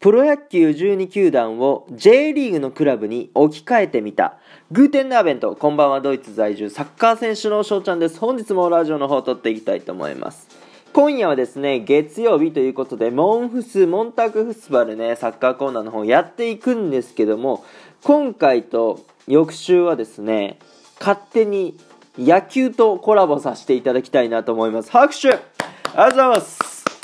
プロ野球12球団を J リーグのクラブに置き換えてみた。グーテンナーベント、こんばんは、ドイツ在住、サッカー選手の翔ちゃんです。本日もラジオの方を撮っていきたいと思います。今夜はですね、月曜日ということで、モンフス、モンタクフスバルね、サッカーコーナーの方やっていくんですけども、今回と翌週はですね、勝手に野球とコラボさせていただきたいなと思います。拍手ありがとうございます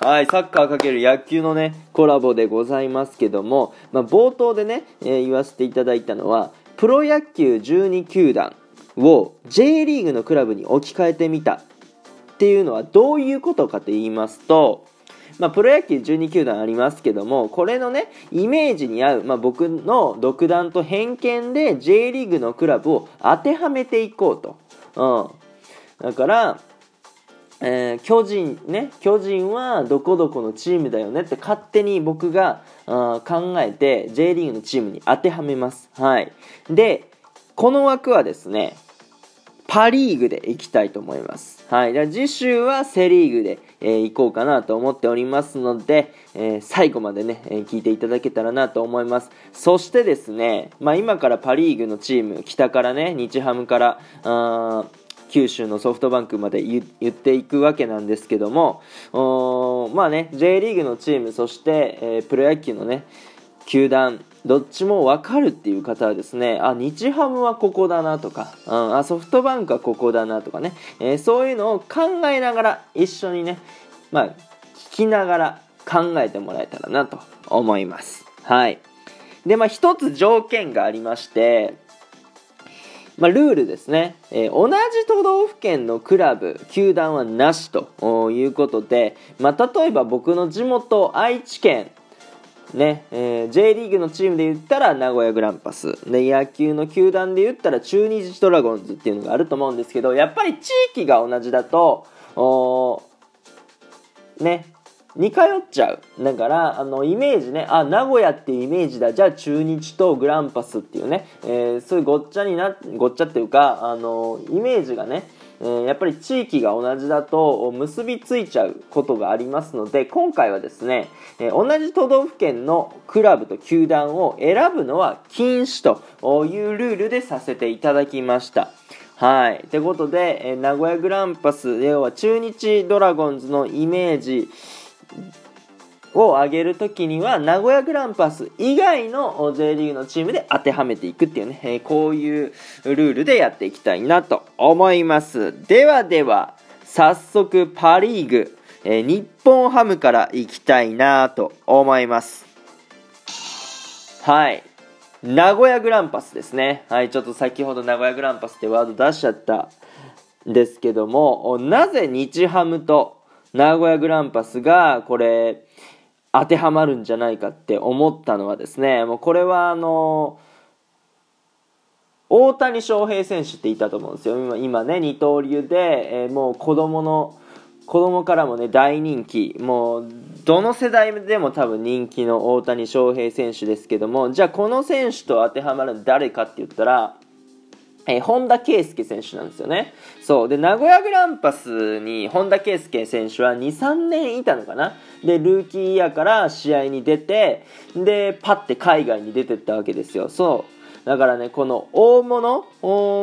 はい、サッカー×野球のね、コラボでございますけども、まあ、冒頭でね、えー、言わせていただいたのは、プロ野球12球団を J リーグのクラブに置き換えてみたっていうのはどういうことかと言いますと、まあ、プロ野球12球団ありますけども、これのね、イメージに合う、まあ、僕の独断と偏見で J リーグのクラブを当てはめていこうと。うん。だから、えー、巨人ね巨人はどこどこのチームだよねって勝手に僕があ考えて J リーグのチームに当てはめますはいでこの枠はですねパ・リーグでいきたいと思います。はいじゃ。次週はセ・リーグで、えー、行こうかなと思っておりますので、えー、最後までね、えー、聞いていただけたらなと思います。そしてですね、まあ今からパ・リーグのチーム、北からね、日ハムから、あ九州のソフトバンクまで言っていくわけなんですけどもまあね J リーグのチームそして、えー、プロ野球のね球団どっちも分かるっていう方はですねあ日ハムはここだなとか、うん、あソフトバンクはここだなとかね、えー、そういうのを考えながら一緒にねまあ聞きながら考えてもらえたらなと思います。はい。でまあ一つ条件がありましてまあ、ルールですね、えー、同じ都道府県のクラブ、球団はなしということで、まあ、例えば僕の地元、愛知県、ねえー、J リーグのチームで言ったら名古屋グランパス。で野球の球団で言ったら中日ドラゴンズっていうのがあると思うんですけどやっぱり地域が同じだとね似通っちゃうだからあのイメージねあ名古屋っていうイメージだじゃあ中日とグランパスっていうね、えー、そういうごっちゃになごっちゃっていうかあのイメージがねえー、やっぱり地域が同じだと結びついちゃうことがありますので今回はですね、えー、同じ都道府県のクラブと球団を選ぶのは禁止というルールでさせていただきました。はい。ということで、えー、名古屋グランパス、要は中日ドラゴンズのイメージ、を上げるときには名古屋グランパス以外の J リーグのチームで当てはめていくっていうね、えー、こういうルールでやっていきたいなと思います。ではでは、早速パリーグ、えー、日本ハムからいきたいなと思います。はい。名古屋グランパスですね。はい、ちょっと先ほど名古屋グランパスってワード出しちゃったんですけども、なぜ日ハムと名古屋グランパスがこれ当てはまるんじゃないかって思ったのはですねもうこれはあの大谷翔平選手っていたと思うんですよ。今ね二刀流で、えー、もう子供の子供からもね大人気。もうどの世代でも多分人気の大谷翔平選手ですけどもじゃあこの選手と当てはまる誰かって言ったらえー、本田圭佑選手なんですよね。そう。で、名古屋グランパスに本田圭佑選手は2、3年いたのかな。で、ルーキーイヤーから試合に出て、で、パッて海外に出てったわけですよ。そう。だからね、この大物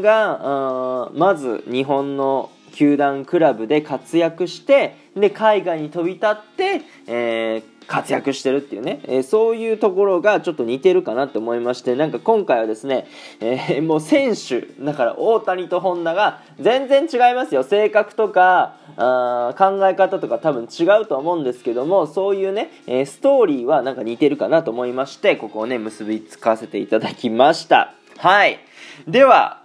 が、まず日本の球団クラブで活躍して、で、海外に飛び立って、えー活躍してるっていうね、えー、そういうところがちょっと似てるかなと思いまして、なんか今回はですね、えー、もう選手、だから大谷と本田が全然違いますよ。性格とか、あ考え方とか多分違うと思うんですけども、そういうね、えー、ストーリーはなんか似てるかなと思いまして、ここをね、結びつかせていただきました。はい。では、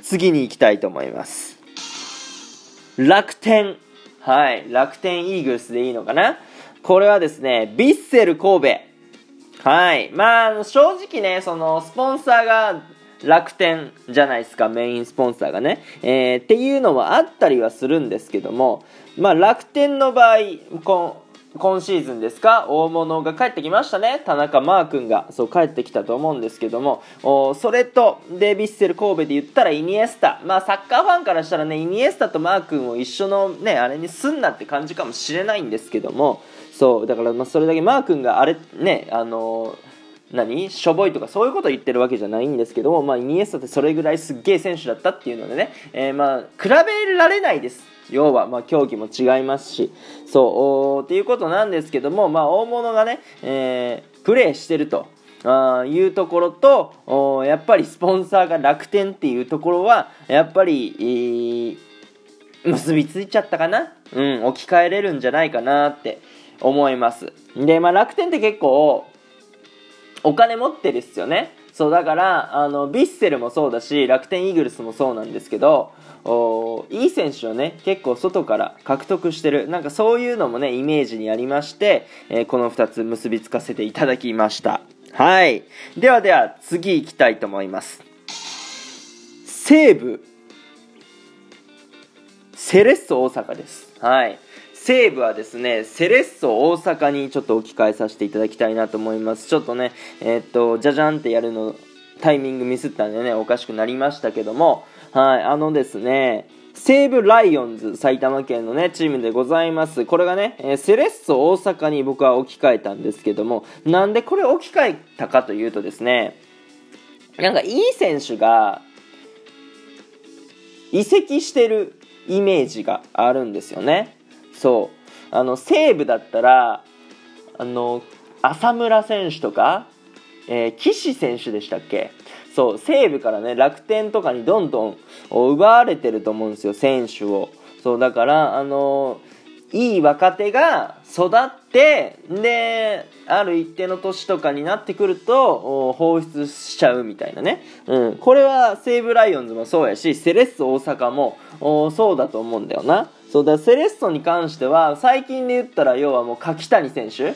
次に行きたいと思います。楽天。はい。楽天イーグルスでいいのかな？これはですね、ビッセル神戸。はい。まあ、正直ね、その、スポンサーが楽天じゃないですか、メインスポンサーがね。えー、っていうのはあったりはするんですけども、まあ、楽天の場合、こ今シーズンですか？大物が帰ってきましたね。田中マー君が。そう帰ってきたと思うんですけども。それとでヴィッセル神戸で言ったらイニエスタ。まあサッカーファンからしたらねイニエスタとマー君を一緒のねあれにすんなって感じかもしれないんですけども。そうだからまあそれだけマー君があれねあの何？しょぼいとかそういうことを言ってるわけじゃないんですけども、まあ、イニエスタってそれぐらいすっげえ選手だったっていうのでね、えー、まあ比べられないです。要は、まあ、競技も違いますしそうっていうことなんですけども、まあ、大物がね、えー、プレーしてるとあいうところとやっぱりスポンサーが楽天っていうところはやっぱり、えー、結びついちゃったかな、うん、置き換えれるんじゃないかなって思います。で、まあ、楽天って結構お金持ってるっすよね。そうだからあのヴィッセルもそうだし楽天イーグルスもそうなんですけどいい選手をね結構外から獲得してるなんかそういうのもねイメージにありまして、えー、この2つ結びつかせていただきました。はい。ではでは次行きたいと思います。西武。セレッソ大阪です。はい。西武はですね、セレッソ大阪にちょっと置き換えさせていただきたいなと思います。ちょっとね、えー、っと、じゃじゃんってやるの、タイミングミスったんでね、おかしくなりましたけども、はい、あのですね、西武ライオンズ、埼玉県のね、チームでございます。これがね、えー、セレッソ大阪に僕は置き換えたんですけども、なんでこれ置き換えたかというとですね、なんかいい選手が移籍してるイメージがあるんですよね。そうあの西武だったらあの浅村選手とか、えー、岸選手でしたっけ？そう西武からね楽天とかにどんどん奪われてると思うんですよ選手を。そうだからあのいい若手が育ってである一定の年とかになってくると放出しちゃうみたいなね、うん、これは西武ライオンズもそうやしセレッソ大阪もそうだと思うんだよな。そうだセレッソに関しては最近で言ったら要はもう柿谷選手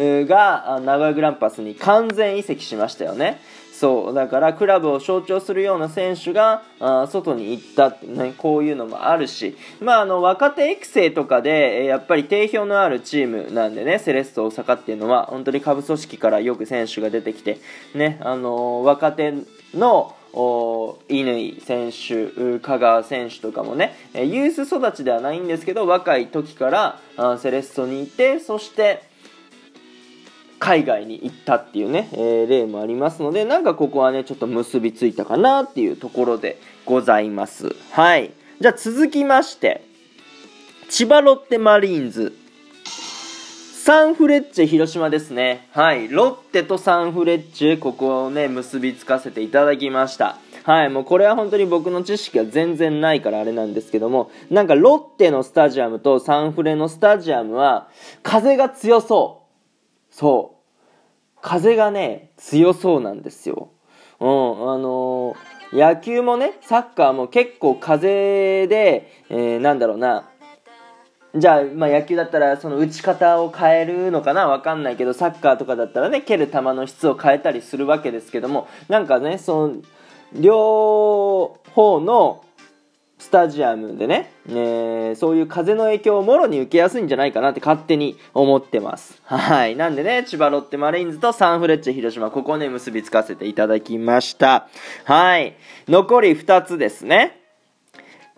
が名古屋グランパスに完全移籍しましたよね。そうだからクラブを象徴するような選手があ外に行ったって、ね、こういうのもあるし、まあ、あの若手育成とかで、えやっぱり定評のあるチームなんでねセレッソ大阪っていうのは本当に下部組織からよく選手が出てきて、ねあの若手の乾選手、香川選手とかもね、ユース育ちではないんですけど、若い時からセレッソにいて、そして、海外に行ったっていうね、えー、例もありますので、なんかここはね、ちょっと結びついたかなっていうところでございます。はい。じゃあ続きまして、千葉ロッテマリーンズ。サンフレッチェ広島ですね。はい。ロッテとサンフレッチェ、ここをね、結びつかせていただきました。はい。もうこれは本当に僕の知識は全然ないからあれなんですけども、なんかロッテのスタジアムとサンフレのスタジアムは、風が強そう。そう。風がね、強そうなんですよ。うん、あのー、野球もね、サッカーも結構風で、えー、なんだろうな、じゃあ、まあ、野球だったらその打ち方を変えるのかな？わかんないけどサッカーとかだったらね蹴る球の質を変えたりするわけですけどもなんかねその両方のスタジアムでね、え、そういう風の影響をもろに受けやすいんじゃないかなって勝手に思ってます。はい。なんでね、千葉ロッテマリーンズとサンフレッチェ広島、ここね、結びつかせていただきました。はい。残り2つですね。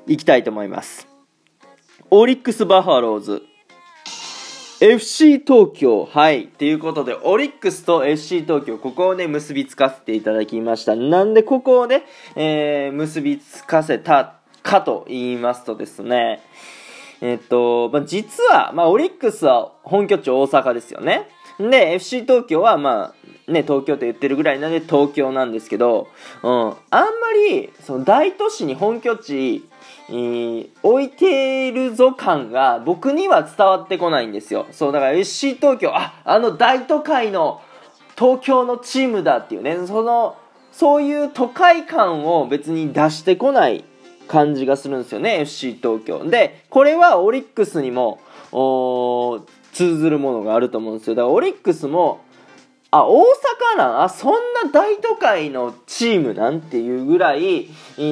いきたいと思います。オリックスバファローズ。FC 東京。はい。ということで、オリックスと FC 東京、ここをね、結びつかせていただきました。なんでここをね、えー、結びつかせたかと言いますとですね、えっと、まあ、実は、まあ、オリックスは本拠地大阪ですよね。で、FC 東京は、まあ、ね、東京と言ってるぐらいなんで東京なんですけど、うん、あんまり、その大都市に本拠地、えー、置いてるぞ感が僕には伝わってこないんですよ。そう、だから FC 東京、あ、あの大都会の東京のチームだっていうね、その、そういう都会感を別に出してこない感じがするんですよね FC 東京。でこれはオリックスにも通ずるものがあると思うんですよ。だからオリックスもあ大阪なん？あそんな大都会のチームなん？ていうぐらい、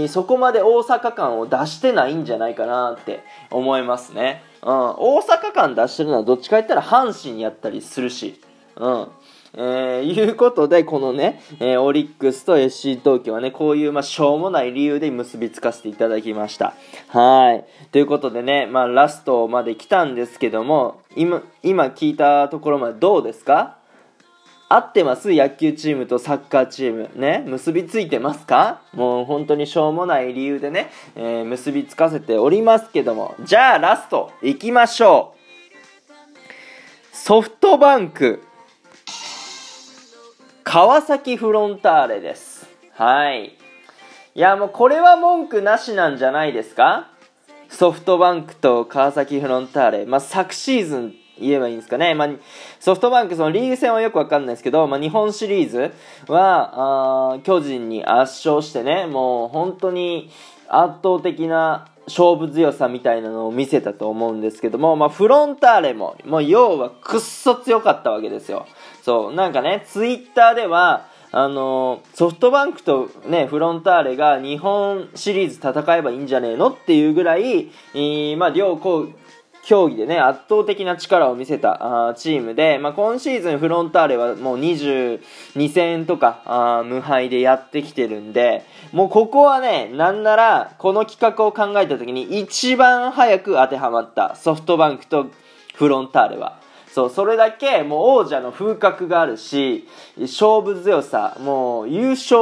そこまで大阪感を出してないんじゃないかなって思いますね、うん、大阪感出してるのはどっちか言ったら阪神やったりするし、うん、えー、いうことで、このね、えー、オリックスと SC 東京はね、こういう、まあ、しょうもない理由で結びつかせていただきました。はい。ということでね、まあ、ラストまで来たんですけども、今、今聞いたところまでどうですか？合ってます？野球チームとサッカーチーム。ね？結びついてますか？もう本当にしょうもない理由でね、えー、結びつかせておりますけども。じゃあラスト行きましょう。ソフトバンク。川崎フロンターレです。はい。いやもうこれは文句なしなんじゃないですか？ソフトバンクと川崎フロンターレ。まあ昨シーズン言えばいいんですかね。まあ、ソフトバンク、そのリーグ戦はよくわかんないですけど、まあ、日本シリーズは、あ巨人に圧勝してね、もう本当に圧倒的な勝負強さみたいなのを見せたと思うんですけども、まあ、フロンターレも、もう要はくっそ強かったわけですよ。そう、なんかね、ツイッターでは、あのソフトバンクとね、フロンターレが日本シリーズ戦えばいいんじゃねえのっていうぐらい、えー、まあ、両校、競技でね、圧倒的な力を見せたあチームで、まあ、今シーズンフロンターレはもう22戦とかあ無敗でやってきてるんで、もうここはね、なんならこの企画を考えた時に一番早く当てはまったソフトバンクとフロンターレは。そう、それだけもう王者の風格があるし、勝負強さ、もう優勝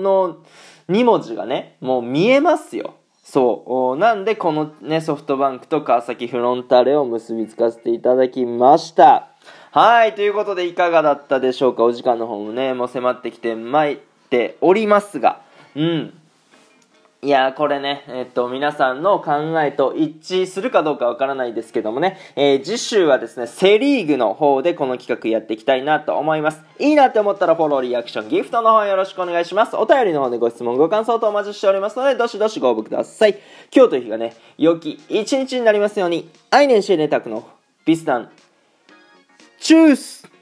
の2文字がね、もう見えますよ。そう。なんで、このね、ソフトバンクと川崎フロンターレを結びつかせていただきました。はい、ということでいかがだったでしょうかお時間の方もね、もう迫ってきてまいっておりますが、うん。いやこれね、えっと、皆さんの考えと一致するかどうかわからないですけどもね、えー、次週はですね、セリーグの方でこの企画やっていきたいなと思います。いいなって思ったらフォロー、リアクション、ギフトの方よろしくお願いします。お便りの方でご質問、ご感想とお待ちしておりますので、どしどしご応募ください。今日という日がね、良き一日になりますように、アイネンシェネタクのビスダン、チュース